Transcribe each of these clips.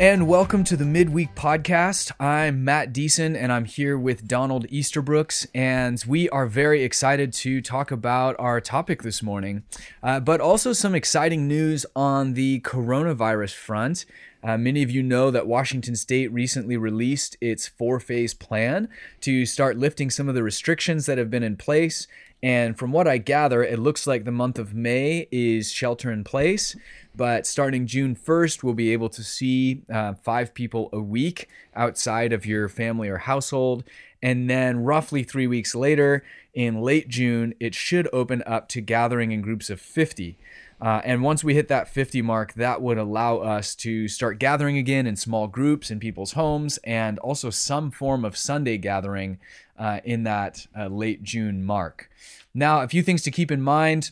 and welcome to the Midweek Podcast. I'm Matt Deason, and I'm here with Donald Easterbrooks, and we are very excited to talk about our topic this morning, uh, but also some exciting news on the coronavirus front. Uh, many of you know that Washington State recently released its four phase plan to start lifting some of the restrictions that have been in place. And from what I gather, it looks like the month of May is shelter in place. But starting June 1st, we'll be able to see uh, five people a week outside of your family or household. And then, roughly three weeks later, in late June, it should open up to gathering in groups of 50. Uh, and once we hit that 50 mark, that would allow us to start gathering again in small groups in people's homes and also some form of Sunday gathering uh, in that uh, late June mark. Now, a few things to keep in mind.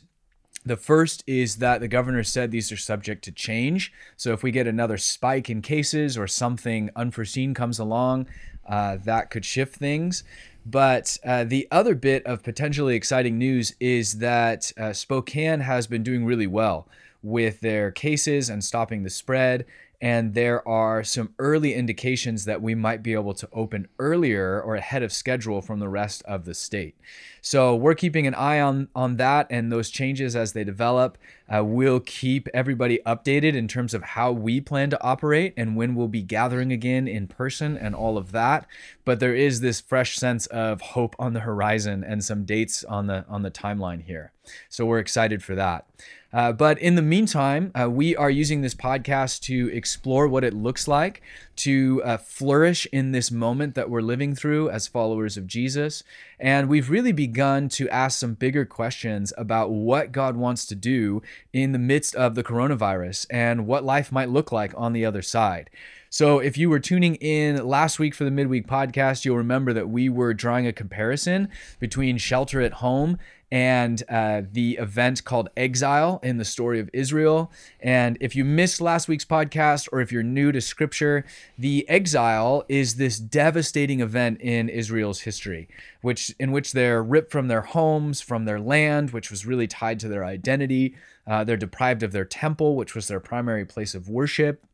The first is that the governor said these are subject to change. So if we get another spike in cases or something unforeseen comes along, uh, that could shift things. But uh, the other bit of potentially exciting news is that uh, Spokane has been doing really well with their cases and stopping the spread and there are some early indications that we might be able to open earlier or ahead of schedule from the rest of the state. So we're keeping an eye on on that and those changes as they develop. Uh, we'll keep everybody updated in terms of how we plan to operate and when we'll be gathering again in person and all of that. But there is this fresh sense of hope on the horizon and some dates on the on the timeline here. So we're excited for that. Uh, but in the meantime, uh, we are using this podcast to explore what it looks like to uh, flourish in this moment that we're living through as followers of Jesus. And we've really begun to ask some bigger questions about what God wants to do in the midst of the coronavirus and what life might look like on the other side. So, if you were tuning in last week for the midweek podcast, you'll remember that we were drawing a comparison between shelter at home and uh, the event called Exile in the story of Israel. And if you missed last week's podcast, or if you're new to scripture, the exile is this devastating event in Israel's history, which in which they're ripped from their homes, from their land, which was really tied to their identity. Uh, they're deprived of their temple, which was their primary place of worship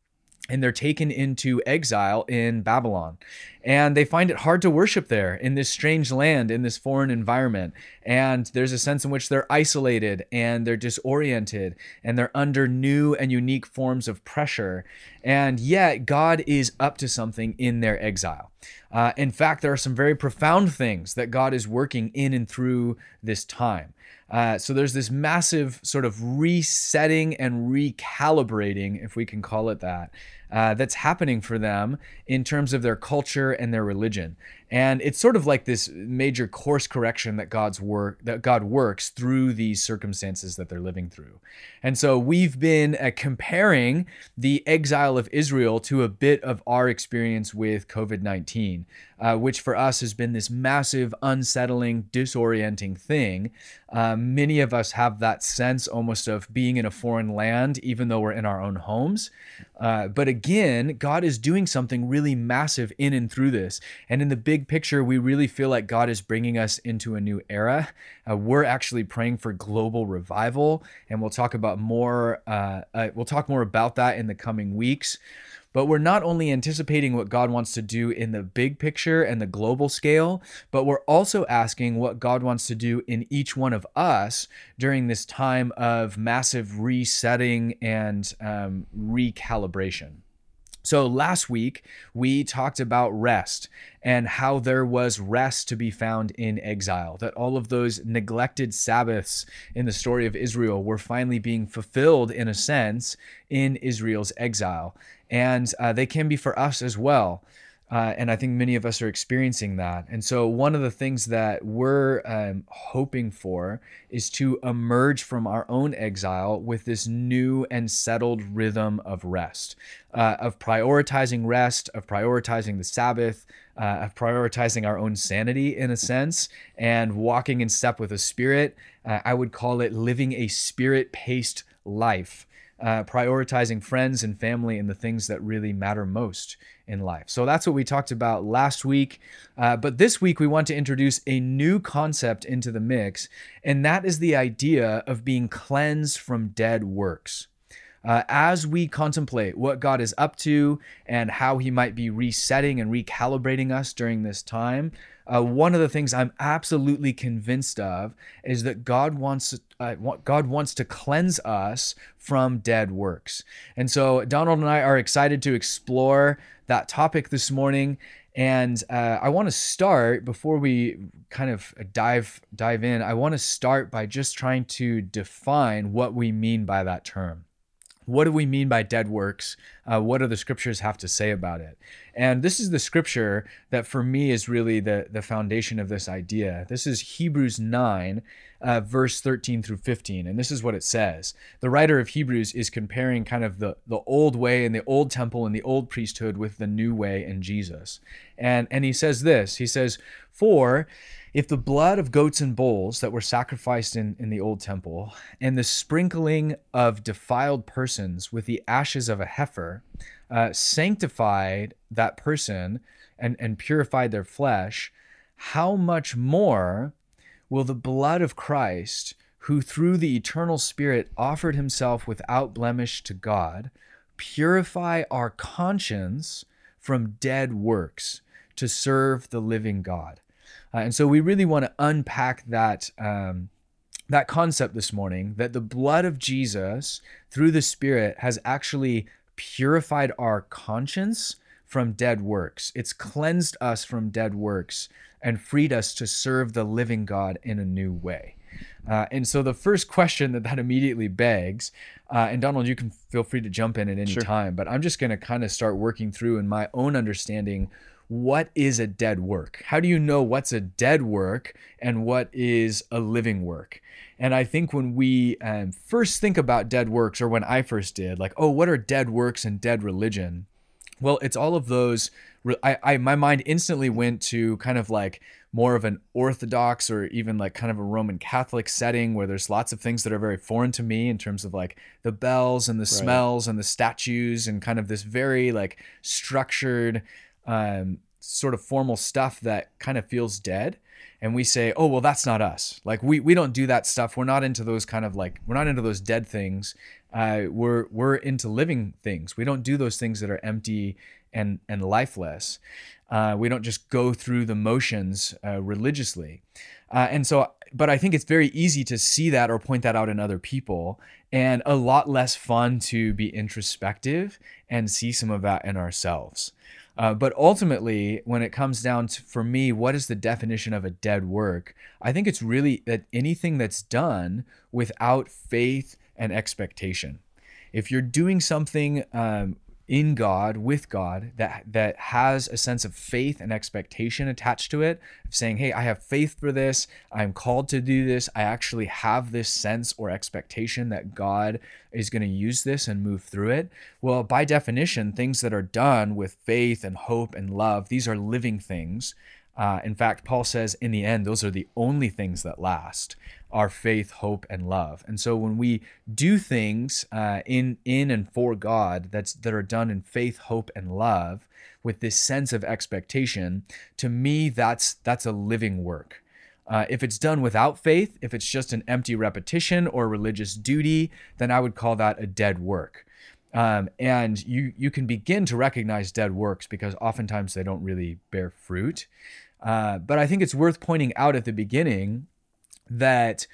and they're taken into exile in Babylon. And they find it hard to worship there in this strange land, in this foreign environment. And there's a sense in which they're isolated and they're disoriented and they're under new and unique forms of pressure. And yet, God is up to something in their exile. Uh, in fact, there are some very profound things that God is working in and through this time. Uh, so there's this massive sort of resetting and recalibrating, if we can call it that, uh, that's happening for them in terms of their culture and their religion. And it's sort of like this major course correction that God's work that God works through these circumstances that they're living through. And so we've been uh, comparing the exile of Israel to a bit of our experience with COVID-19, uh, which for us has been this massive, unsettling, disorienting thing. Uh, many of us have that sense almost of being in a foreign land, even though we're in our own homes. Uh, but again, God is doing something really massive in and through this. And in the big big picture, we really feel like God is bringing us into a new era. Uh, we're actually praying for global revival, and we'll talk about more. Uh, uh, we'll talk more about that in the coming weeks. But we're not only anticipating what God wants to do in the big picture and the global scale, but we're also asking what God wants to do in each one of us during this time of massive resetting and um, recalibration. So, last week we talked about rest and how there was rest to be found in exile, that all of those neglected Sabbaths in the story of Israel were finally being fulfilled in a sense in Israel's exile. And uh, they can be for us as well. Uh, and I think many of us are experiencing that. And so, one of the things that we're um, hoping for is to emerge from our own exile with this new and settled rhythm of rest, uh, of prioritizing rest, of prioritizing the Sabbath, uh, of prioritizing our own sanity in a sense, and walking in step with the Spirit. Uh, I would call it living a spirit paced life uh, prioritizing friends and family and the things that really matter most in life. So that's what we talked about last week. Uh, but this week, we want to introduce a new concept into the mix, and that is the idea of being cleansed from dead works. uh, as we contemplate what God is up to and how He might be resetting and recalibrating us during this time, uh, one of the things I'm absolutely convinced of is that God wants uh, God wants to cleanse us from dead works. And so Donald and I are excited to explore that topic this morning. And uh, I want to start before we kind of dive dive in. I want to start by just trying to define what we mean by that term. What do we mean by dead works? Uh, what do the scriptures have to say about it? And this is the scripture that for me is really the, the foundation of this idea. This is Hebrews 9, uh, verse 13 through 15. And this is what it says. The writer of Hebrews is comparing kind of the, the old way and the old temple and the old priesthood with the new way in Jesus. And, and he says this He says, For if the blood of goats and bulls that were sacrificed in, in the old temple, and the sprinkling of defiled persons with the ashes of a heifer, uh, sanctified that person and, and purified their flesh, how much more will the blood of Christ, who through the eternal Spirit offered himself without blemish to God, purify our conscience from dead works to serve the living God? Uh, and so we really want to unpack that um, that concept this morning that the blood of Jesus through the Spirit has actually purified our conscience from dead works. It's cleansed us from dead works and freed us to serve the living God in a new way. Uh, and so the first question that that immediately begs, uh, and Donald, you can feel free to jump in at any sure. time, but I'm just going to kind of start working through in my own understanding what is a dead work? How do you know what's a dead work and what is a living work? And I think when we um, first think about dead works, or when I first did, like, oh, what are dead works and dead religion? Well, it's all of those. I, I my mind instantly went to kind of like more of an Orthodox or even like kind of a Roman Catholic setting where there's lots of things that are very foreign to me in terms of like the bells and the right. smells and the statues and kind of this very like structured um, sort of formal stuff that kind of feels dead. And we say oh well that's not us. Like we we don't do that stuff. We're not into those kind of like we're not into those dead things. Uh, we're we're into living things. We don't do those things that are empty and and lifeless. Uh, we don't just go through the motions uh, religiously. Uh, and so but i think it's very easy to see that or point that out in other people and a lot less fun to be introspective and see some of that in ourselves uh, but ultimately, when it comes down to, for me, what is the definition of a dead work? I think it's really that anything that's done without faith and expectation. If you're doing something um, in God, with God, that that has a sense of faith and expectation attached to it, of saying, "Hey, I have faith for this. I'm called to do this. I actually have this sense or expectation that God is going to use this and move through it." Well, by definition, things that are done with faith and hope and love, these are living things. Uh, in fact, Paul says, in the end, those are the only things that last our faith, hope, and love. And so when we do things uh, in in and for God that's that are done in faith, hope, and love with this sense of expectation, to me that's that's a living work. Uh, if it's done without faith, if it's just an empty repetition or religious duty, then I would call that a dead work. Um, and you you can begin to recognize dead works because oftentimes they don't really bear fruit. Uh, but I think it's worth pointing out at the beginning that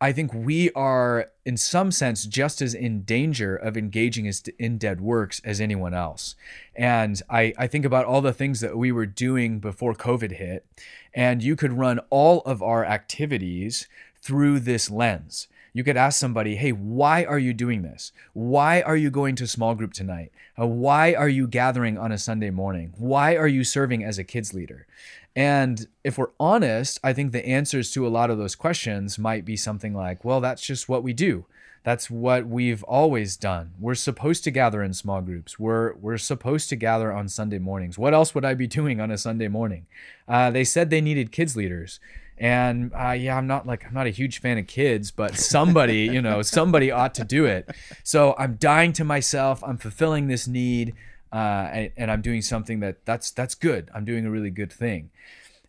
I think we are, in some sense, just as in danger of engaging in dead works as anyone else. And I, I think about all the things that we were doing before COVID hit, and you could run all of our activities through this lens. You could ask somebody, hey, why are you doing this? Why are you going to small group tonight? Uh, why are you gathering on a Sunday morning? Why are you serving as a kids leader? And if we're honest, I think the answers to a lot of those questions might be something like, well, that's just what we do. That's what we've always done. We're supposed to gather in small groups. We're we're supposed to gather on Sunday mornings. What else would I be doing on a Sunday morning? Uh, they said they needed kids leaders, and uh, yeah, I'm not like I'm not a huge fan of kids, but somebody, you know, somebody ought to do it. So I'm dying to myself. I'm fulfilling this need uh, and, and I'm doing something that that's that's good. I'm doing a really good thing.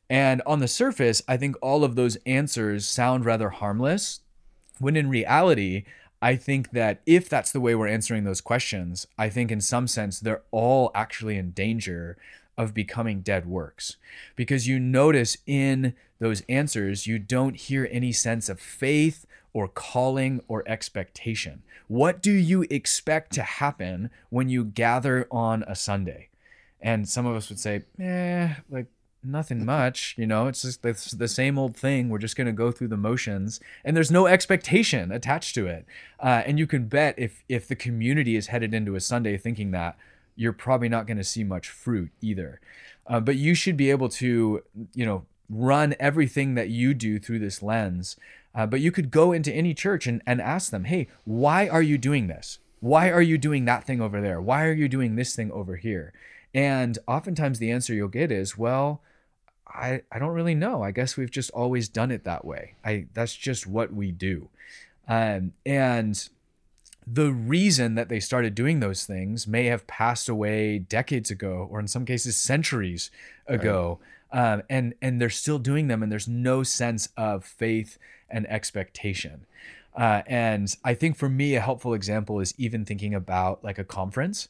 And on the surface, I think all of those answers sound rather harmless, when in reality, I think that if that's the way we're answering those questions, I think in some sense they're all actually in danger of becoming dead works. Because you notice in those answers, you don't hear any sense of faith or calling or expectation. What do you expect to happen when you gather on a Sunday? And some of us would say, eh, like nothing much, you know, it's just it's the same old thing. We're just going to go through the motions and there's no expectation attached to it. Uh, and you can bet if, if the community is headed into a Sunday thinking that, you're probably not going to see much fruit either. Uh, but you should be able to, you know, run everything that you do through this lens. Uh, but you could go into any church and, and ask them, hey, why are you doing this? Why are you doing that thing over there? Why are you doing this thing over here? And oftentimes the answer you'll get is, well, I, I don't really know. I guess we've just always done it that way. I that's just what we do. Um, and the reason that they started doing those things may have passed away decades ago, or in some cases centuries ago, right. Um, and and they're still doing them, and there's no sense of faith and expectation. Uh, and I think for me, a helpful example is even thinking about like a conference.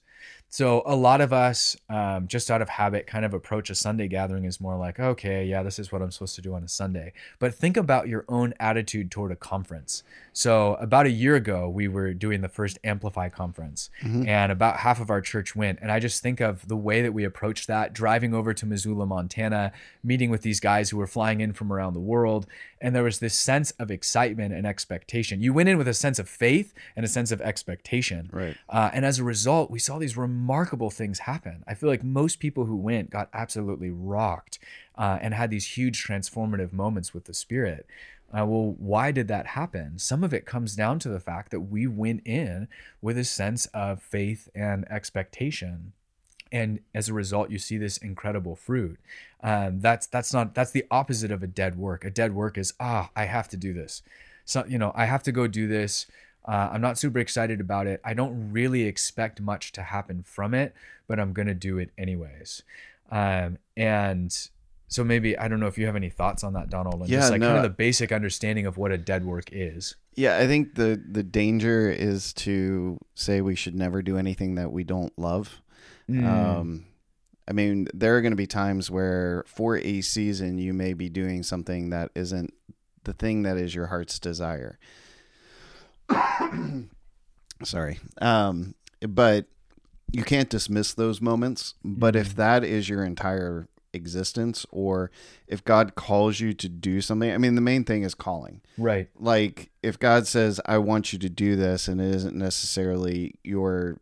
So a lot of us, um, just out of habit, kind of approach a Sunday gathering as more like, okay, yeah, this is what I'm supposed to do on a Sunday. But think about your own attitude toward a conference. So about a year ago, we were doing the first Amplify conference, mm-hmm. and about half of our church went. And I just think of the way that we approached that, driving over to Missoula, Montana, meeting with these guys who were flying in from around the world, and there was this sense of excitement and expectation. You went in with a sense of faith and a sense of expectation, right? Uh, and as a result, we saw these remarkable things happen. I feel like most people who went got absolutely rocked uh, and had these huge transformative moments with the Spirit. Uh, well, why did that happen? Some of it comes down to the fact that we went in with a sense of faith and expectation. And as a result, you see this incredible fruit. Um, that's that's not that's the opposite of a dead work. A dead work is ah, I have to do this. So you know, I have to go do this. Uh, I'm not super excited about it. I don't really expect much to happen from it, but I'm gonna do it anyways. Um, and so maybe I don't know if you have any thoughts on that, Donald, and yeah, just like no, kind of the basic understanding of what a dead work is. Yeah, I think the the danger is to say we should never do anything that we don't love. Mm. Um, I mean, there are going to be times where for a season you may be doing something that isn't the thing that is your heart's desire. Sorry. Um, but you can't dismiss those moments. But mm-hmm. if that is your entire existence or if God calls you to do something. I mean, the main thing is calling. Right. Like if God says, I want you to do this, and it isn't necessarily your,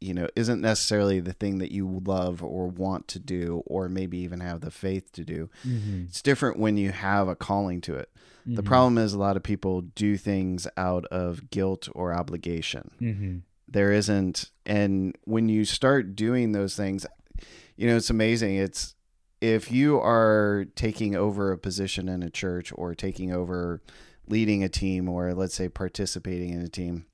you know, isn't necessarily the thing that you love or want to do, or maybe even have the faith to do. Mm-hmm. It's different when you have a calling to it. Mm-hmm. The problem is a lot of people do things out of guilt or obligation. Mm-hmm. There isn't, and when you start doing those things, you know, it's amazing. It's if you are taking over a position in a church or taking over leading a team or let's say participating in a team,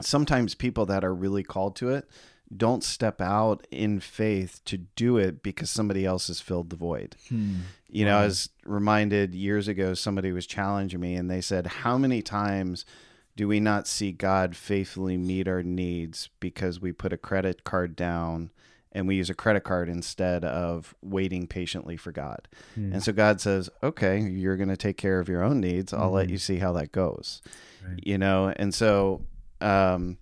sometimes people that are really called to it don't step out in faith to do it because somebody else has filled the void. Hmm. You know, wow. I was reminded years ago, somebody was challenging me and they said, How many times do we not see God faithfully meet our needs because we put a credit card down and we use a credit card instead of waiting patiently for God. Mm. And so God says, "Okay, you're going to take care of your own needs. I'll mm. let hmm. you see how that goes." Right. You know, and so um,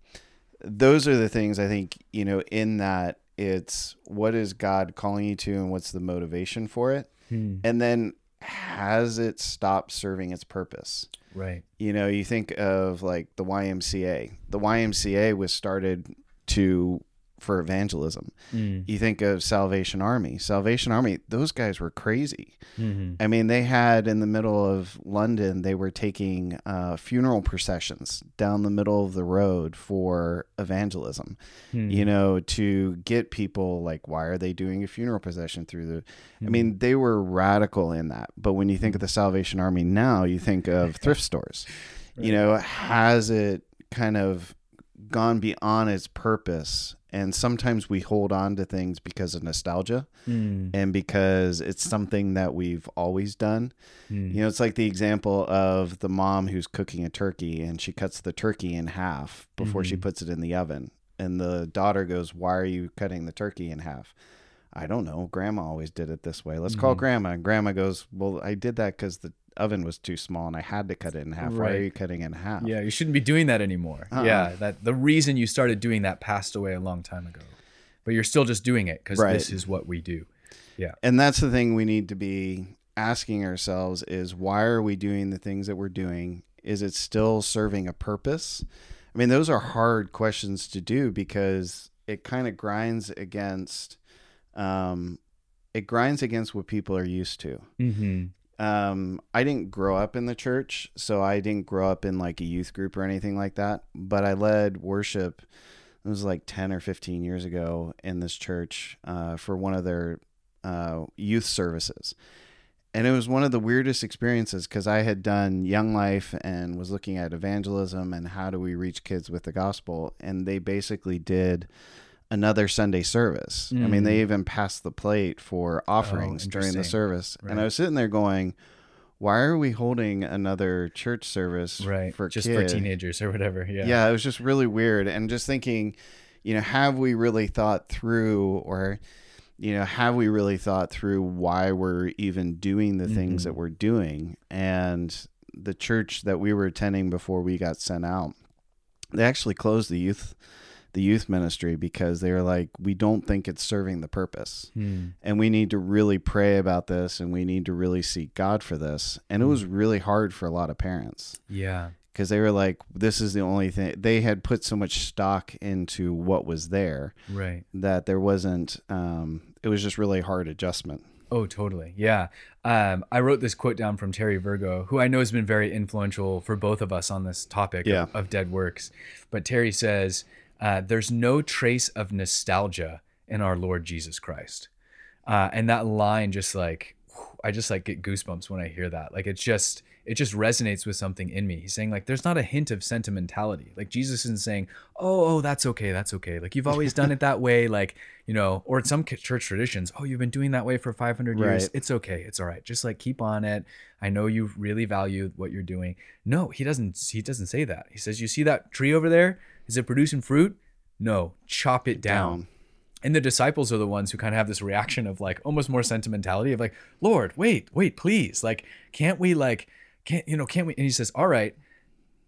those are the things I think, you know, in that it's what is God calling you to and what's the motivation for it? Mm. And then has it stopped serving its purpose? Right. You know, you think of like the YMCA. The YMCA was started to for evangelism. Mm. You think of Salvation Army. Salvation Army, those guys were crazy. Mm-hmm. I mean, they had in the middle of London, they were taking uh, funeral processions down the middle of the road for evangelism. Mm. You know, to get people like, why are they doing a funeral procession through the? Mm. I hmm. mean, they were radical in that. But when you think of the Salvation Army now, you think of thrift stores. Right. You know, has it kind of gone beyond its purpose and sometimes we hold on to things because of nostalgia Mm. and because it's something that we've always done Mm. you know it's like the example of the mom who's cooking a turkey and she cuts the turkey in half before she Mhm. puts it in the oven and the daughter goes why are you cutting the turkey in half i don't know grandma always did it this way let's call Mhm. grandma and grandma goes well i did that because the oven was too small and i had to cut it in half why are you cutting it in half Yeah, you shouldn't be doing that anymore. Uh-uh. Yeah, that the reason you started doing that passed away a long time ago, but you're still just doing it because Right. this is what we do. Yeah, and that's the thing we need to be asking ourselves is why are we doing the things that we're doing is it still serving a purpose i mean those are hard questions to do because it kind of grinds against um it grinds against what people are used to Mm-hmm. um i didn't grow up in the church so i didn't grow up in like a youth group or anything like that but i led worship it was like 10 or 15 years ago in this church uh, for one of their uh, youth services and it was one of the weirdest experiences because i had done young life and was looking at evangelism and how do we reach kids with the gospel and they basically did another sunday service i mean Mm. they even passed the plate for offerings during the service and i was sitting there going why are we holding another church service Right, for just for teenagers or whatever. Yeah. yeah. it was just really weird. And just thinking, you know, have we really thought through or, you know, have we really thought through why we're even doing the things Mhm. that we're doing? And the church that we were attending before we got sent out, they actually closed the youth the youth ministry because they were like, we don't think it's serving the purpose Hmm. and we need to really pray about this and we need to really seek God for this. And it was really hard for a lot of parents Yeah. because they were like, this is the only thing they had put so much stock into what was there Right. that there wasn't, um, it was just really hard adjustment. Oh, totally. Yeah. Um, I wrote this quote down from Terry Virgo, who I know has been very influential for both of us on this topic Yeah. of, of dead works. But Terry says, uh, there's no trace of nostalgia in our Lord Jesus Christ. Uh, and that line just like, I just like get goosebumps when I hear that. Like it just, it just resonates with something in me. He's saying like, there's not a hint of sentimentality. Like Jesus isn't saying, oh, oh, that's okay, that's okay. Like you've always done it that way. Like you know, or in some church traditions, oh, you've been doing that way for 500 years. Right. It's okay. It's all right. Just like keep on it. I know you really value what you're doing. No, he doesn't. He doesn't say that. He says, you see that tree over there? Is it producing fruit? No, chop it down. And the disciples are the ones who kind of have this reaction of like almost more sentimentality of like, Lord, wait, wait, please. Like, can't we like, can't, you know, can't we? And he says, all right,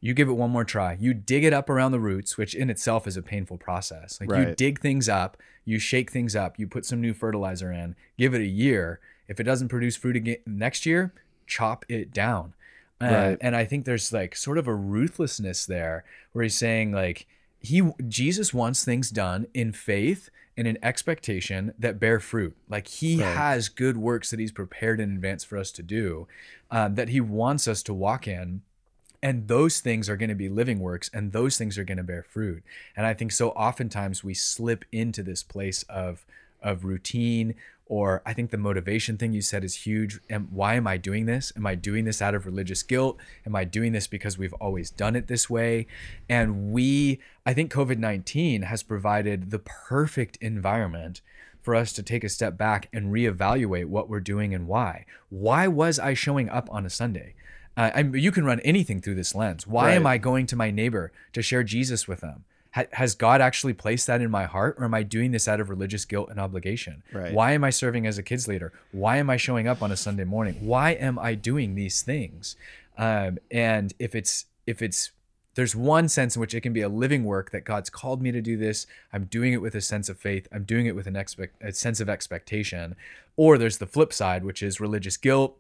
you give it one more try. You dig it up around the roots, which in itself is a painful process. Like you dig things up, you shake things up, you put some new fertilizer in, give it a year. If it doesn't produce fruit again next year, chop it down. Uh, Right. And I think there's like sort of a ruthlessness there where he's saying like he Jesus wants things done in faith and in expectation that bear fruit. Like he Right. has good works that he's prepared in advance for us to do, um, that he wants us to walk in and those things are going to be living works and those things are going to bear fruit and i think so oftentimes we slip into this place of of routine or i think the motivation thing you said is huge. And why am i doing this? Am i doing this out of religious guilt? Am i doing this because we've always done it this way? And we i think covid-19 has provided the perfect environment for us to take a step back and reevaluate what we're doing and why. Why was i showing up on a sunday? Uh, I you can run anything through this lens. Why am I going to my neighbor to share Jesus with them? Ha- has God actually placed that in my heart, or am I doing this out of religious guilt and obligation? Right. Why am I serving as a kids leader? Why am I showing up on a Sunday morning? Why am I doing these things? Um, and if it's if it's there's one sense in which it can be a living work that God's called me to do this. I'm doing it with a sense of faith. I'm doing it with an expect a sense of expectation. Or there's the flip side, which is religious guilt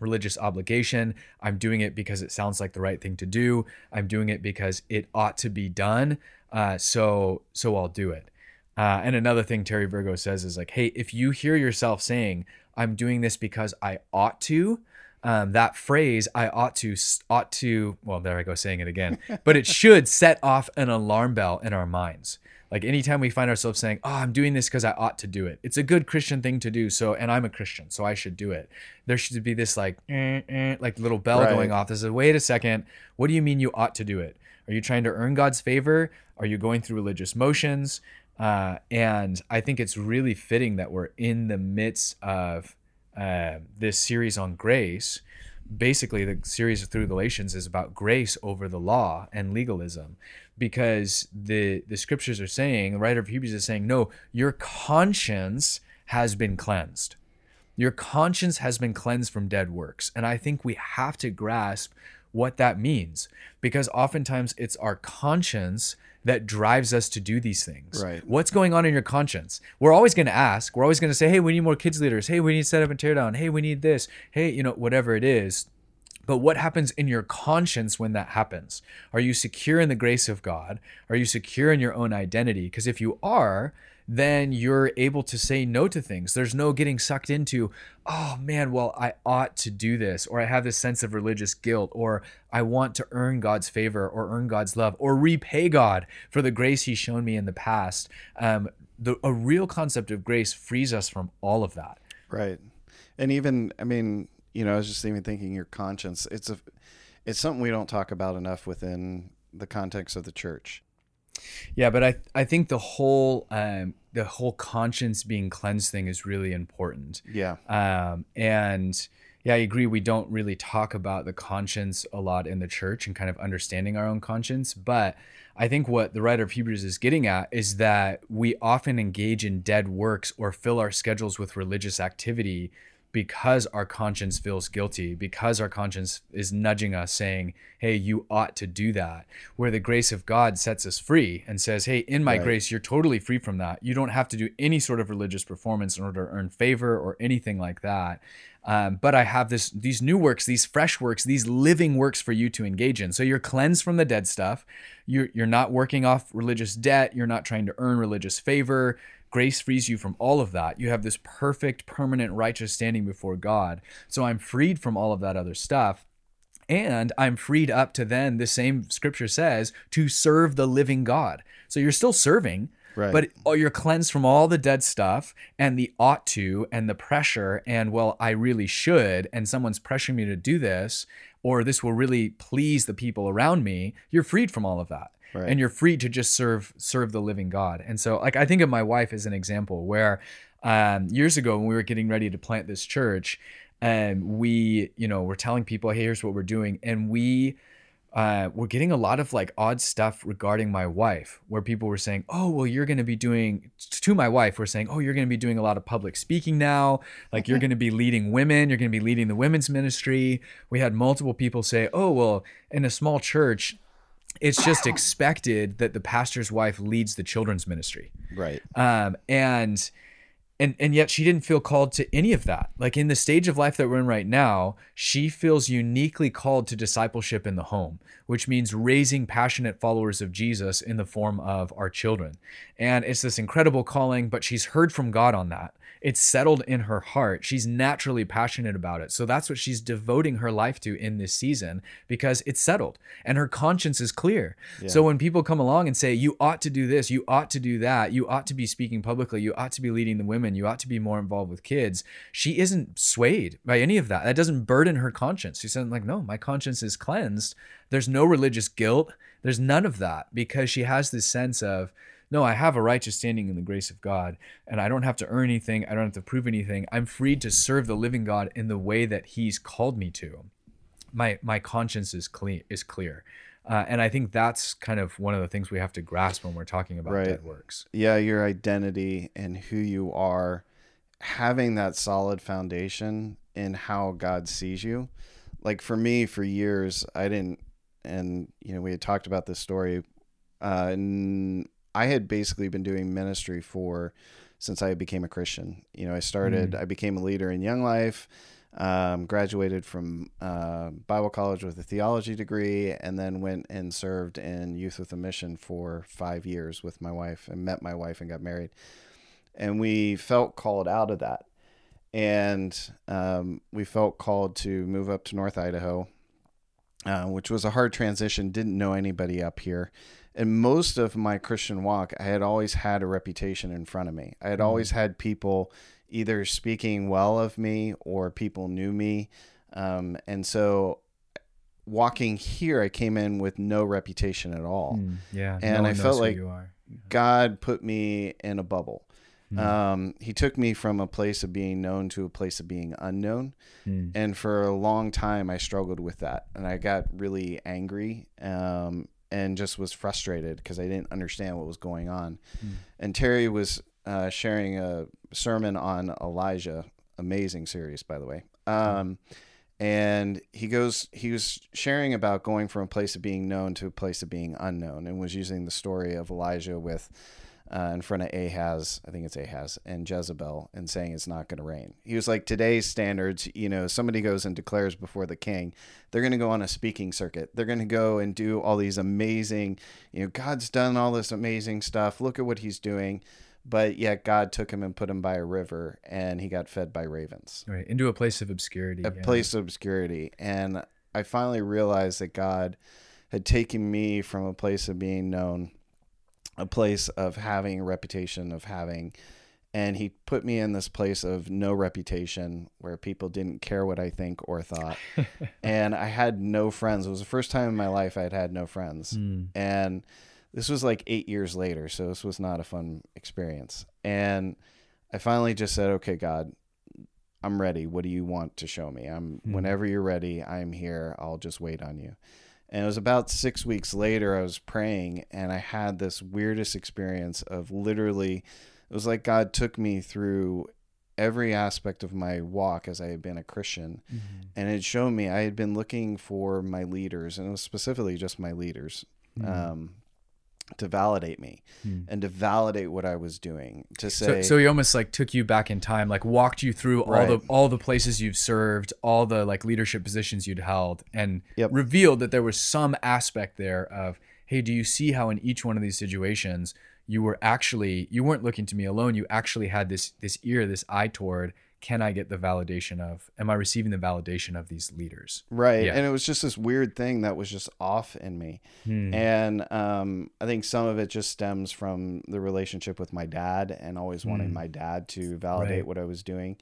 religious obligation. I'm doing it because it sounds like the right thing to do. I'm doing it because it ought to be done. Uh, so so I'll do it. Uh, and another thing Terry Virgo says is like, hey, if you hear yourself saying, "I'm doing this because I ought to," um, that phrase "I ought to" ought to. Well, there I go saying it again. But it should set off an alarm bell in our minds. Like anytime we find ourselves saying, "Oh, I'm doing this because I ought to do it," it's a good Christian thing to do. So, and I'm a Christian, so I should do it. There should be this like, eh, eh, like little bell Right. going off. This is wait a second. What do you mean you ought to do it? Are you trying to earn God's favor? Are you going through religious motions? Uh, and I think it's really fitting that we're in the midst of uh, this series on grace. Basically, the series through Galatians is about grace over the law and legalism, because the the scriptures are saying, the writer of Hebrews is saying, no, your conscience has been cleansed. Your conscience has been cleansed from dead works, and I think we have to grasp what that means because oftentimes it's our conscience that drives us to do these things. Right. What's going on in your conscience? We're always going to ask. We're always going to say, "Hey, we need more kids leaders. Hey, we need set up and tear down. Hey, we need this. Hey, you know, whatever it is." But what happens in your conscience when that happens? Are you secure in the grace of God? Are you secure in your own identity? Because if you are, then you're able to say no to things. There's no getting sucked into, oh man, well, I ought to do this, or I have this sense of religious guilt, or I want to earn God's favor, or earn God's love, or repay God for the grace He's shown me in the past. Um, the, a real concept of grace frees us from all of that. Right. And even, I mean, you know, I was just even thinking your conscience, it's a, it's something we don't talk about enough within the context of the church. Yeah, but I I think the whole um, the whole conscience being cleansed thing is really important. Yeah. Um, and yeah, I agree. We don't really talk about the conscience a lot in the church and kind of understanding our own conscience. But I think what the writer of Hebrews is getting at is that we often engage in dead works or fill our schedules with religious activity because our conscience feels guilty, because our conscience is nudging us saying, hey, you ought to do that. Where the grace of God sets us free and says, hey, in my right. grace, you're totally free from that. You don't have to do any sort of religious performance in order to earn favor or anything like that. Um, but I have this these new works, these fresh works, these living works for you to engage in. So you're cleansed from the dead stuff. You're you're not working off religious debt. You're not trying to earn religious favor. Grace frees you from all of that. You have this perfect, permanent, righteous standing before God. So I'm freed from all of that other stuff. And I'm freed up to then, the same scripture says, to serve the living God. So you're still serving, Right. But oh, you're cleansed from all the dead stuff and the ought to and the pressure and well, I really should, and someone's pressuring me to do this, or this will really please the people around me. You're freed from all of that. Right. and you're free to just serve serve the living God. And so, like I think of my wife as an example where um, years ago when we were getting ready to plant this church, and we you know we're telling people, hey, here's what we're doing, and we. Uh, we're getting a lot of like odd stuff regarding my wife where people were saying oh well you're going to be doing to my wife we're saying oh you're going to be doing a lot of public speaking now like you're going to be leading women you're going to be leading the women's ministry we had multiple people say oh well in a small church it's just expected that the pastor's wife leads the children's ministry. Right. Um, and and and yet she didn't feel called to any of that. Like in the stage of life that we're in right now, she feels uniquely called to discipleship in the home, which means raising passionate followers of Jesus in the form of our children. And it's this incredible calling, but she's heard from God on that it's settled in her heart. She's naturally passionate about it. So that's what she's devoting her life to in this season because it's settled and her conscience is clear. Yeah. So when people come along and say, you ought to do this, you ought to do that, you ought to be speaking publicly, you ought to be leading the women, you ought to be more involved with kids, she isn't swayed by any of that. That doesn't burden her conscience. She's saying, like, no, my conscience is cleansed. There's no religious guilt. There's none of that because she has this sense of, no, I have a righteous standing in the grace of God, and I don't have to earn anything. I don't have to prove anything. I'm free to serve the living God in the way that He's called me to. My my conscience is clean is clear. Uh, and I think that's kind of one of the things we have to grasp when we're talking about right. dead works. Yeah, your identity and who you are, having that solid foundation in how God sees you. Like for me, for years, I didn't, and you know, we had talked about this story. Uh, I had basically been doing ministry for since I became a Christian. You know, I started, mm. I became a leader in Young Life, um, graduated from uh, Bible college with a theology degree, and then went and served in Youth with a Mission for five years with my wife and met my wife and got married. And we felt called out of that. And um, we felt called to move up to North Idaho, uh, which was a hard transition. Didn't know anybody up here and most of my Christian walk, I had always had a reputation in front of me. I had mm-hmm. always had people either speaking well of me or people knew me. Um, and so walking here, I came in with no reputation at all. Mm, yeah. And no I felt like- are. God put me in a bubble. Mm, Um, he took me from a place of being known to a place of being unknown. mm, And for a long time, I struggled with that. And I got really angry um, and just was frustrated because I didn't understand what was going on. Mm. And Terry was uh, sharing a sermon on Elijah, amazing series, by the way. Um, and he goes, he was sharing about going from a place of being known to a place of being unknown and was using the story of Elijah with uh, in front of Ahaz, I think it's Ahaz, and Jezebel, and saying it's not going to rain. He was like, today's standards, you know, somebody goes and declares before the king, they're going to go on a speaking circuit. They're going to go and do all these amazing, you know, God's done all this amazing stuff. Look at what he's doing. But yet God took him and put him by a river, and he got fed by ravens Right. Into a place of obscurity. a yeah. place of obscurity. And I finally realized that God had taken me from a place of being known, a place of having a reputation, of having, and He put me in this place of no reputation where people didn't care what I think or thought. and I had no friends. It was the first time in my life I had had no friends. Mm, And this was like eight years later, so this was not a fun experience. And I finally just said, "Okay, God, I'm ready. What do you want to show me? I'm Hmm. whenever you're ready, I'm here. I'll just wait on you." And it was about six weeks later. I was praying, and I had this weirdest experience of literally, it was like God took me through every aspect of my walk as I had been a Christian, mhm. and it showed me I had been looking for my leaders, and it was specifically just my leaders Mm, um, to validate me mm. and to validate what I was doing. To say, so he almost like took you back in time, like walked you through all the all the places you've served, all the like leadership positions you'd held, and Yep. revealed that there was some aspect there of, hey, do you see how in each one of these situations you were actually you weren't looking to me alone, you actually had this this ear, this eye toward, can I get the validation of, am I receiving the validation of these leaders? right, yeah. and it was just this weird thing that was just off in me, Hmm. and um, I think some of it just stems from the relationship with my dad and always wanting Mm. my dad to validate Right. what I was doing.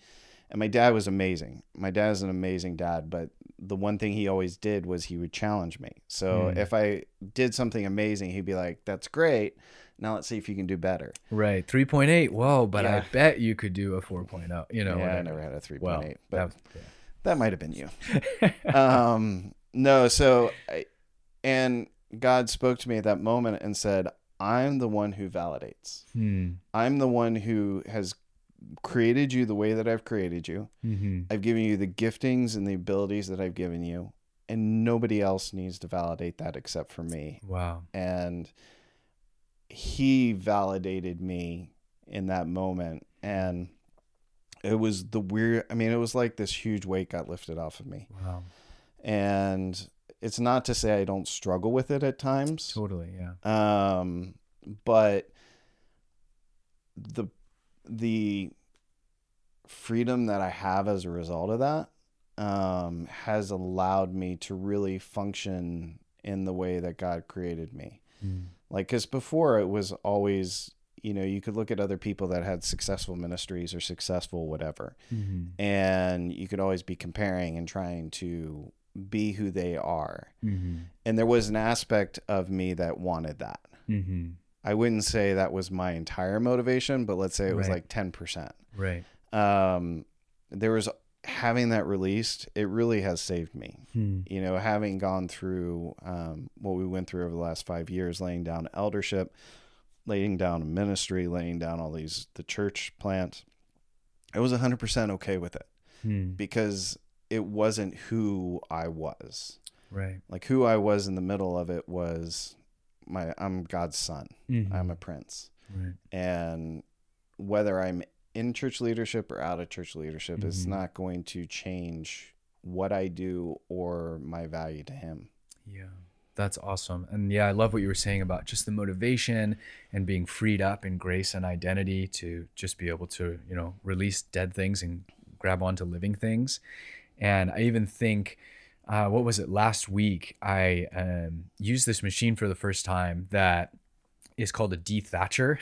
And my dad was amazing. My dad is an amazing dad, but the one thing he always did was he would challenge me. So Mm. if I did something amazing, he'd be like, "That's great. Now let's see if you can do better." Right, three point eight. Whoa, but I bet you could do a four oh, You know, yeah, I never had a 3.8, Well, but that was- That might have been you. um, no, so I, and God spoke to me at that moment and said, "I'm the one who validates. Hmm. I'm the one who has created you the way that I've created you. hmm I've given you the giftings and the abilities that I've given you, and nobody else needs to validate that except for me." Wow. And he validated me in that moment and it was the weird i mean it was like this huge weight got lifted off of me Wow. and it's not to say I don't struggle with it at times. Totally. Yeah. Um, but the the freedom that I have as a result of that um, has allowed me to really function in the way that God created me. Mm. Like, because before it was always, you know, you could look at other people that had successful ministries or successful whatever, Mm-hmm. and you could always be comparing and trying to be who they are. Mm-hmm. And there was an aspect of me that wanted that. Mm-hmm. I wouldn't say that was my entire motivation, but let's say it was Right. like 10%. Right. Um, there was having that released, it really has saved me. Hmm. You know, having gone through um, what we went through over the last five years, laying down eldership, laying down a ministry, laying down all these, the church plant, I was 100% okay with it Hmm. because it wasn't who I was. Right. Like who I was in the middle of it was my I'm God's son. Mhm. I'm a prince. right. And whether I'm in church leadership or out of church leadership is Mhm. not going to change what I do or my value to him. Yeah. That's awesome. And yeah, I love what you were saying about just the motivation and being freed up in grace and identity to just be able to, you know, release dead things and grab onto living things. And I even think, uh, what was it last week? I um, used this machine for the first time that is called a dethatcher.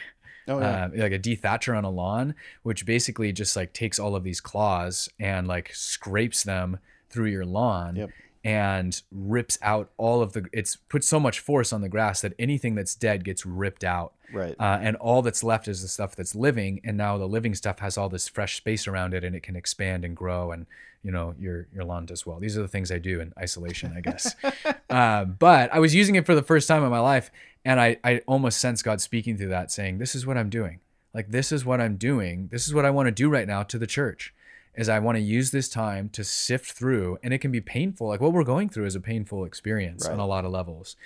Oh yeah. uh, like a dethatcher on a lawn, which basically just like takes all of these claws and like scrapes them through your lawn. Yep. and rips out all of the it's put so much force on the grass that anything that's dead gets ripped out Right. uh, and all that's left is the stuff that's living and now the living stuff has all this fresh space around it and it can expand and grow and you know your your lawn does well these are the things i do in isolation i guess uh, but i was using it for the first time in my life and I, I almost sense god speaking through that saying this is what i'm doing like this is what i'm doing this is what i want to do right now to the church is I want to use this time to sift through, and it can be painful. Like what we're going through is a painful experience on a lot of levels,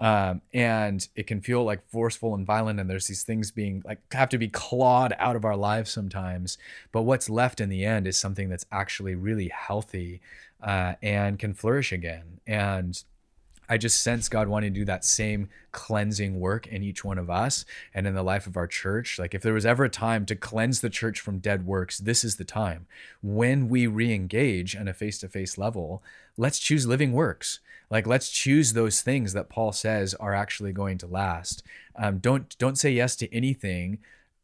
um, and it can feel like forceful and violent. And there's these things being like have to be clawed out of our lives sometimes. But what's left in the end is something that's actually really healthy uh, and can flourish again. And I just sense God wanting to do that same cleansing work in each one of us and in the life of our church. Like, if there was ever a time to cleanse the church from dead works, this is the time. When we re engage on a face to face level, let's choose living works. Like, let's choose those things that Paul says are actually going to last. Um, don't don't say yes to anything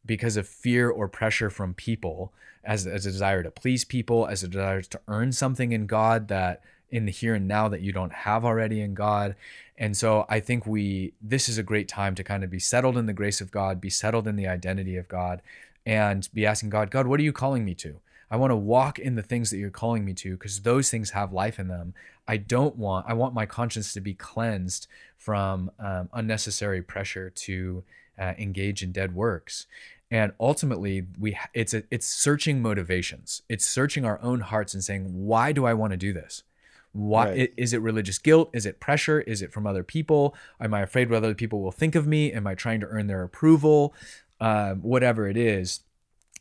because of fear or pressure from people as, as a desire to please people, as a desire to earn something in God that in the here and now that you don't have already in God. And so I think we this is a great time to kind of be settled in the grace of God, be settled in the identity of God, and be asking God, God, what are you calling me to? I want to walk in the things that you're calling me to because those things have life in them. I don't want, I want my conscience to be cleansed from um, unnecessary pressure to uh, engage in dead works. And ultimately, we it's a, it's searching motivations. It's searching our own hearts and saying, why do I want to do this? Why Right. is it religious guilt? Is it pressure? Is it from other people? Am I afraid what other people will think of me? Am I trying to earn their approval? Um, whatever it is,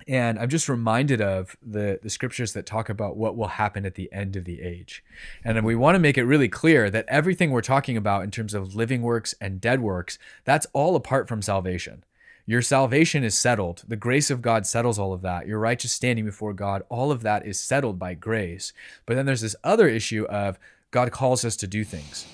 and I'm just reminded of the the scriptures that talk about what will happen at the end of the age. And we want to make it really clear that everything we're talking about in terms of living works and dead works, that's all apart from salvation. Your salvation is settled. The grace of God settles all of that. Your righteous standing before God, all of that is settled by grace. But then there's this other issue of God calls us to do things.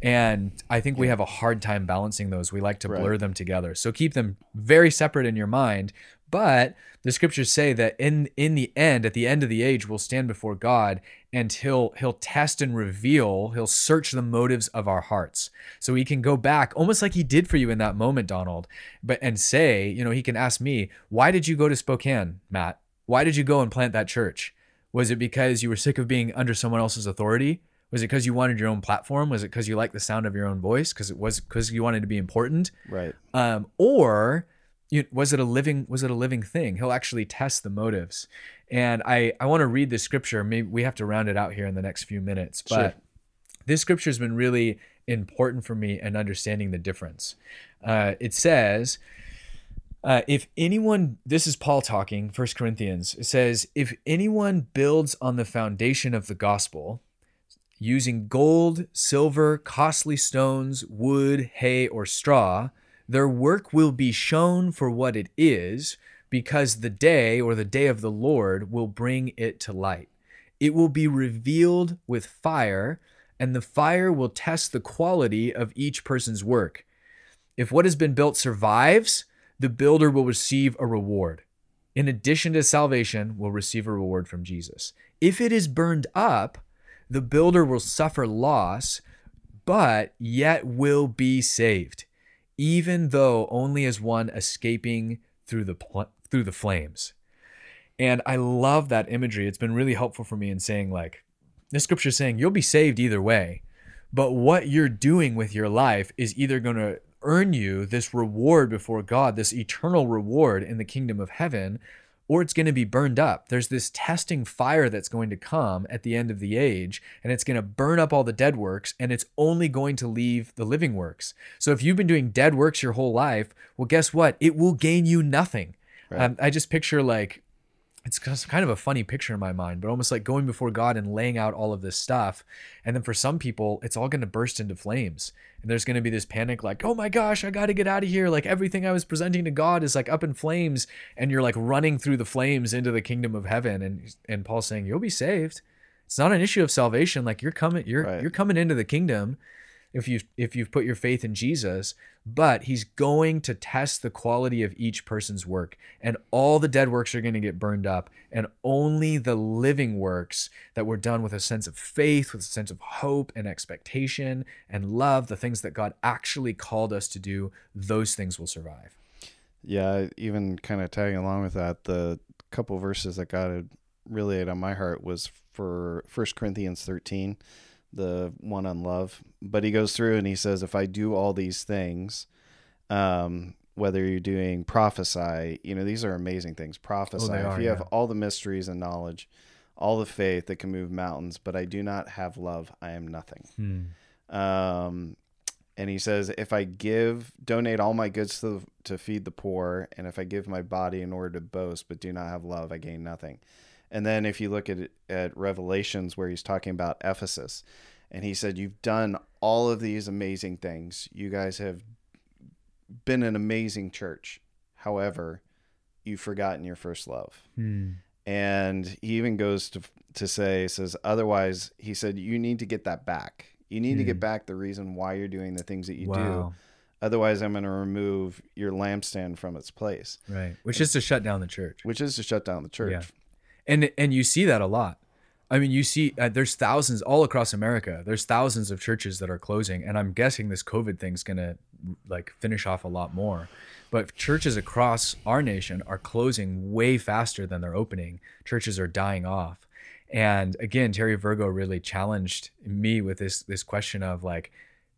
And I think we have a hard time balancing those. We like to Right. blur them together. So keep them very separate in your mind. But the scriptures say that in in the end, at the end of the age, we'll stand before God and he'll he'll test and reveal, he'll search the motives of our hearts. So he can go back almost like he did for you in that moment, Donald, but and say, you know, he can ask me, why did you go to Spokane, Matt? Why did you go and plant that church? Was it because you were sick of being under someone else's authority? Was it because you wanted your own platform? Was it because you liked the sound of your own voice? Because it was because you wanted to be important? Right. um, or you, was it a living was it a living thing? He'll actually test the motives. And i i want to read the scripture. Maybe we have to round it out here in the next few minutes but Sure. this scripture has been really important for me in understanding the difference. Uh, it says uh, if anyone this is paul talking First corinthians. It says if anyone builds on the foundation of the gospel using gold, silver, costly stones, wood, hay, or straw, their work will be shown for what it is, because the day or the day of the Lord will bring it to light. It will be revealed with fire, and the fire will test the quality of each person's work. If what has been built survives, the builder will receive a reward. In addition to salvation, will receive a reward from Jesus. If it is burned up, the builder will suffer loss, but yet will be saved, even though only as one escaping through the pl- through the flames. And I love that imagery. It's been really helpful for me in saying like the scripture is saying you'll be saved either way, but what you're doing with your life is either going to earn you this reward before God, this eternal reward in the kingdom of heaven, or it's going to be burned up. There's this testing fire that's going to come at the end of the age, and it's going to burn up all the dead works, and it's only going to leave the living works. So if you've been doing dead works your whole life, well, guess what? It will gain you nothing. Um, I just picture like it's kind of a funny picture in my mind, but almost like going before God and laying out all of this stuff. And then for some people, it's all going to burst into flames. And there's going to be this panic like, oh my gosh, I got to get out of here. Like everything I was presenting to God is like up in flames. And you're like running through the flames into the kingdom of heaven. And, and Paul's saying, you'll be saved. It's not an issue of salvation. Like you're coming, you're, Right. you're coming into the kingdom if you if you've put your faith in Jesus, but he's going to test the quality of each person's work and all the dead works are going to get burned up and only the living works that were done with a sense of faith, with a sense of hope and expectation and love, the things that God actually called us to do, those things will survive. Yeah, even kind of tagging along with that, the couple verses that God had really on my heart was for First Corinthians 13, the one on love. But he goes through and he says, if I do all these things, um, whether you're doing prophesy, you know, these are amazing things. Prophesy. Oh, are, if you yeah. have all the mysteries and knowledge, all the faith that can move mountains, but I do not have love, I am nothing. Hmm. Um, and he says, if I give, donate all my goods to, to feed the poor, and if I give my body in order to boast, but do not have love, I gain nothing. And then if you look at at Revelations, where he's talking about Ephesus, and he said, "You've done all of these amazing things. You guys have been an amazing church. However, you've forgotten your first love." Hmm. And he even goes to to say, says, otherwise, he said, you need to get that back. You need to Hmm. get back the reason why you're doing the things that you do. Otherwise, I'm going to remove your lampstand from its place, Right. Which is to shut down the church. which is to shut down the church. Yeah. And and you see that a lot. I mean you see uh, there's thousands all across america there's thousands of churches that are closing and i'm guessing this covid thing's gonna like finish off a lot more. But churches across our nation are closing way faster than they're opening. Churches are dying off. And again terry virgo really challenged me with this this question of like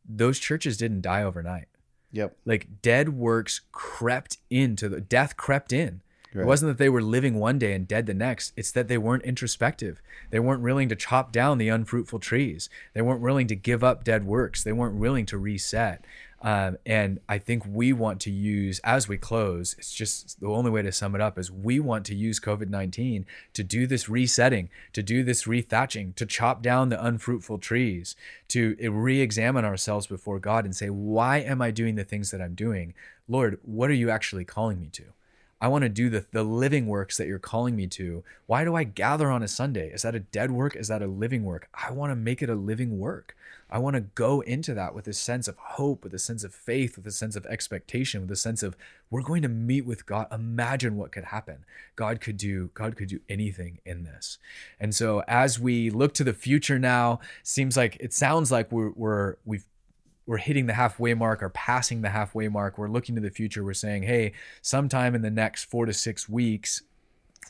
those churches didn't die overnight. Yep. like dead works crept into the death crept in Right. it wasn't that they were living one day and dead the next. It's that they weren't introspective. They weren't willing to chop down the unfruitful trees. They weren't willing to give up dead works. They weren't willing to reset. Um, and i think we want to use as we close it's just the only way to sum it up is we want to use covid-19 to do this resetting to do this rethatching to chop down the unfruitful trees to re-examine ourselves before god and say why am i doing the things that i'm doing? Lord what are you actually calling me to I want to do the, the living works that you're calling me to. Why do I gather on a Sunday? Is that a dead work? Is that a living work? I want to make it a living work. I want to go into that with a sense of hope, with a sense of faith, with a sense of expectation, with a sense of we're going to meet with God. Imagine what could happen. God could do God could do anything in this. And so as we look to the future now, seems like it sounds like we're, we're we've we're hitting the halfway mark or passing the halfway mark. We're looking to the future. We're saying, hey, sometime in the next four to six weeks,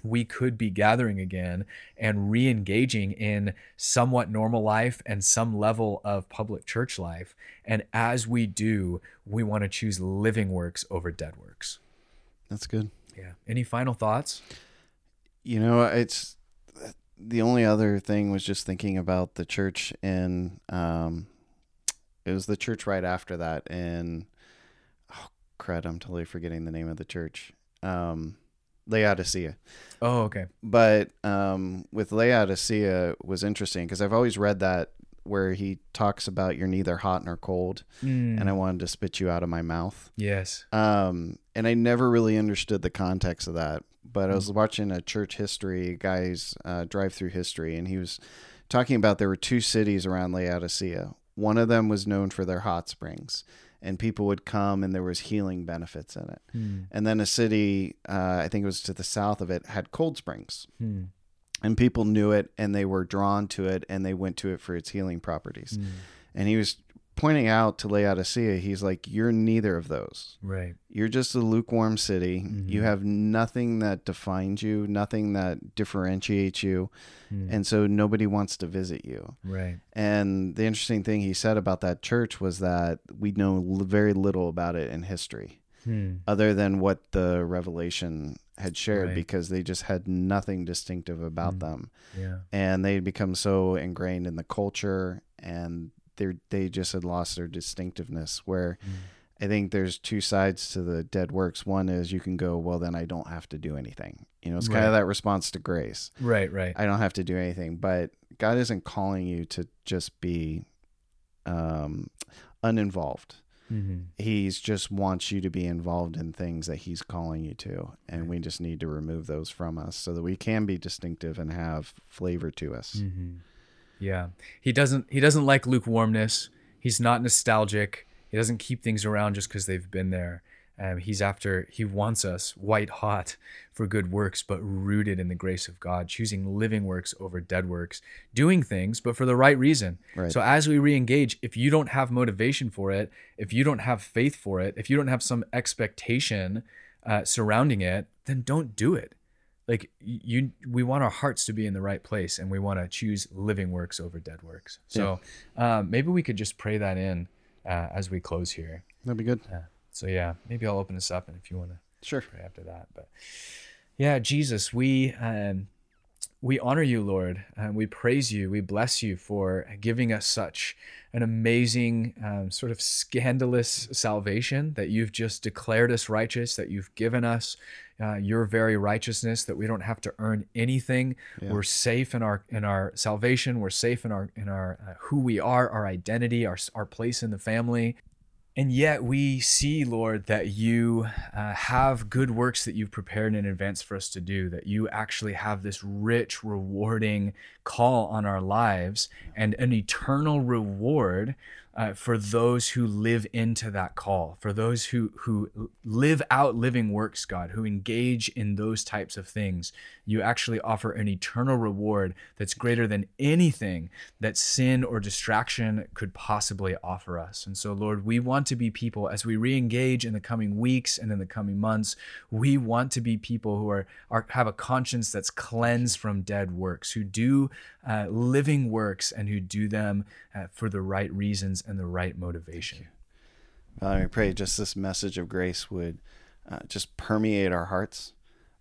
we could be gathering again and re engaging in somewhat normal life and some level of public church life. And as we do, we want to choose living works over dead works. That's good. Yeah. Any final thoughts? You know, it's the only other thing was just thinking about the church and um it was the church right after that and oh crud, I'm totally forgetting the name of the church. Um Laodicea. Oh, okay. But um with Laodicea was interesting because I've always read that where he talks about you're neither hot nor cold Mm, and I wanted to spit you out of my mouth. yes. Um, and I never really understood the context of that. But I was Mm. watching a church history guy's uh, drive through history, and he was talking about there were two cities around Laodicea. One of them was known for their hot springs, and people would come, and there was healing benefits in it. Hmm. And then a city, uh, I think it was to the south of it, had cold springs, Hmm. and people knew it, and they were drawn to it, and they went to it for its healing properties. Hmm. And he was pointing out to Laodicea, he's like, "You're neither of those." Right. You're just a lukewarm city. Mhm. You have nothing that defines you, nothing that differentiates you. Hmm. And so nobody wants to visit you. right. And the interesting thing he said about that church was that we know l- very little about it in history Hmm. other than what the revelation had shared Right. because they just had nothing distinctive about Mm. them. Yeah. And they had become so ingrained in the culture and they they just had lost their distinctiveness where Hmm. I think there's two sides to the dead works. One is you can go, well, then I don't have to do anything. You know, it's kind of that response to grace. Right. Right. I don't have to do anything, but God isn't calling you to just be um, uninvolved. hmm He's just wants you to be involved in things that he's calling you to. And we just need to remove those from us so that we can be distinctive and have flavor to us. hmm Yeah, he doesn't. He doesn't like lukewarmness. He's not nostalgic. He doesn't keep things around just because they've been there. Um, he's after, he wants us white hot for good works, but rooted in the grace of God, choosing living works over dead works, doing things, but for the right reason. Right. So as we re engage, if you don't have motivation for it, if you don't have faith for it, if you don't have some expectation uh, surrounding it, then don't do it. Like you, we want our hearts to be in the right place, and we want to choose living works over dead works. So um, maybe we could just pray that in uh, as we close here. That'd be good. Yeah. So yeah, maybe I'll open this up, and if you want to Sure. pray after that, but yeah, Jesus, we um, we honor you, Lord, and we praise you, we bless you for giving us such an amazing, um, sort of scandalous salvation that you've just declared us righteous, that you've given us uh, your very righteousness, that we don't have to earn anything. Yeah. We're safe in our in our salvation. We're safe in our in our uh, who we are, our identity, our our place in the family. And yet we see, Lord, that you uh, have good works that you've prepared in advance for us to do, that you actually have this rich, rewarding call on our lives and an eternal reward uh, for those who live into that call, for those who, who live out living works, God, who engage in those types of things. You actually offer an eternal reward that's greater than anything that sin or distraction could possibly offer us. And so, Lord, we want to be people as we re engage in the coming weeks and in the coming months. We want to be people who are, are have a conscience that's cleansed from dead works, who do uh, living works and who do them uh, for the right reasons and the right motivation. Father, I pray just this message of grace would uh, just permeate our hearts.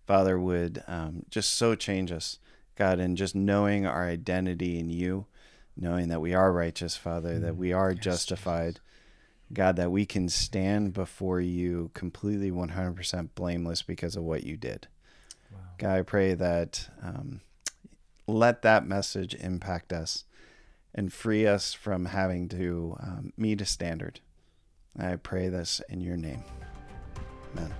Father, would um, just so change us, God, and just knowing our identity in you, knowing that we are righteous, Father, that we are Yes, justified, God, that we can stand before you completely 100% blameless because of what you did. Wow. God, I pray that um, let that message impact us and free us from having to um, meet a standard. I pray this in your name. Amen.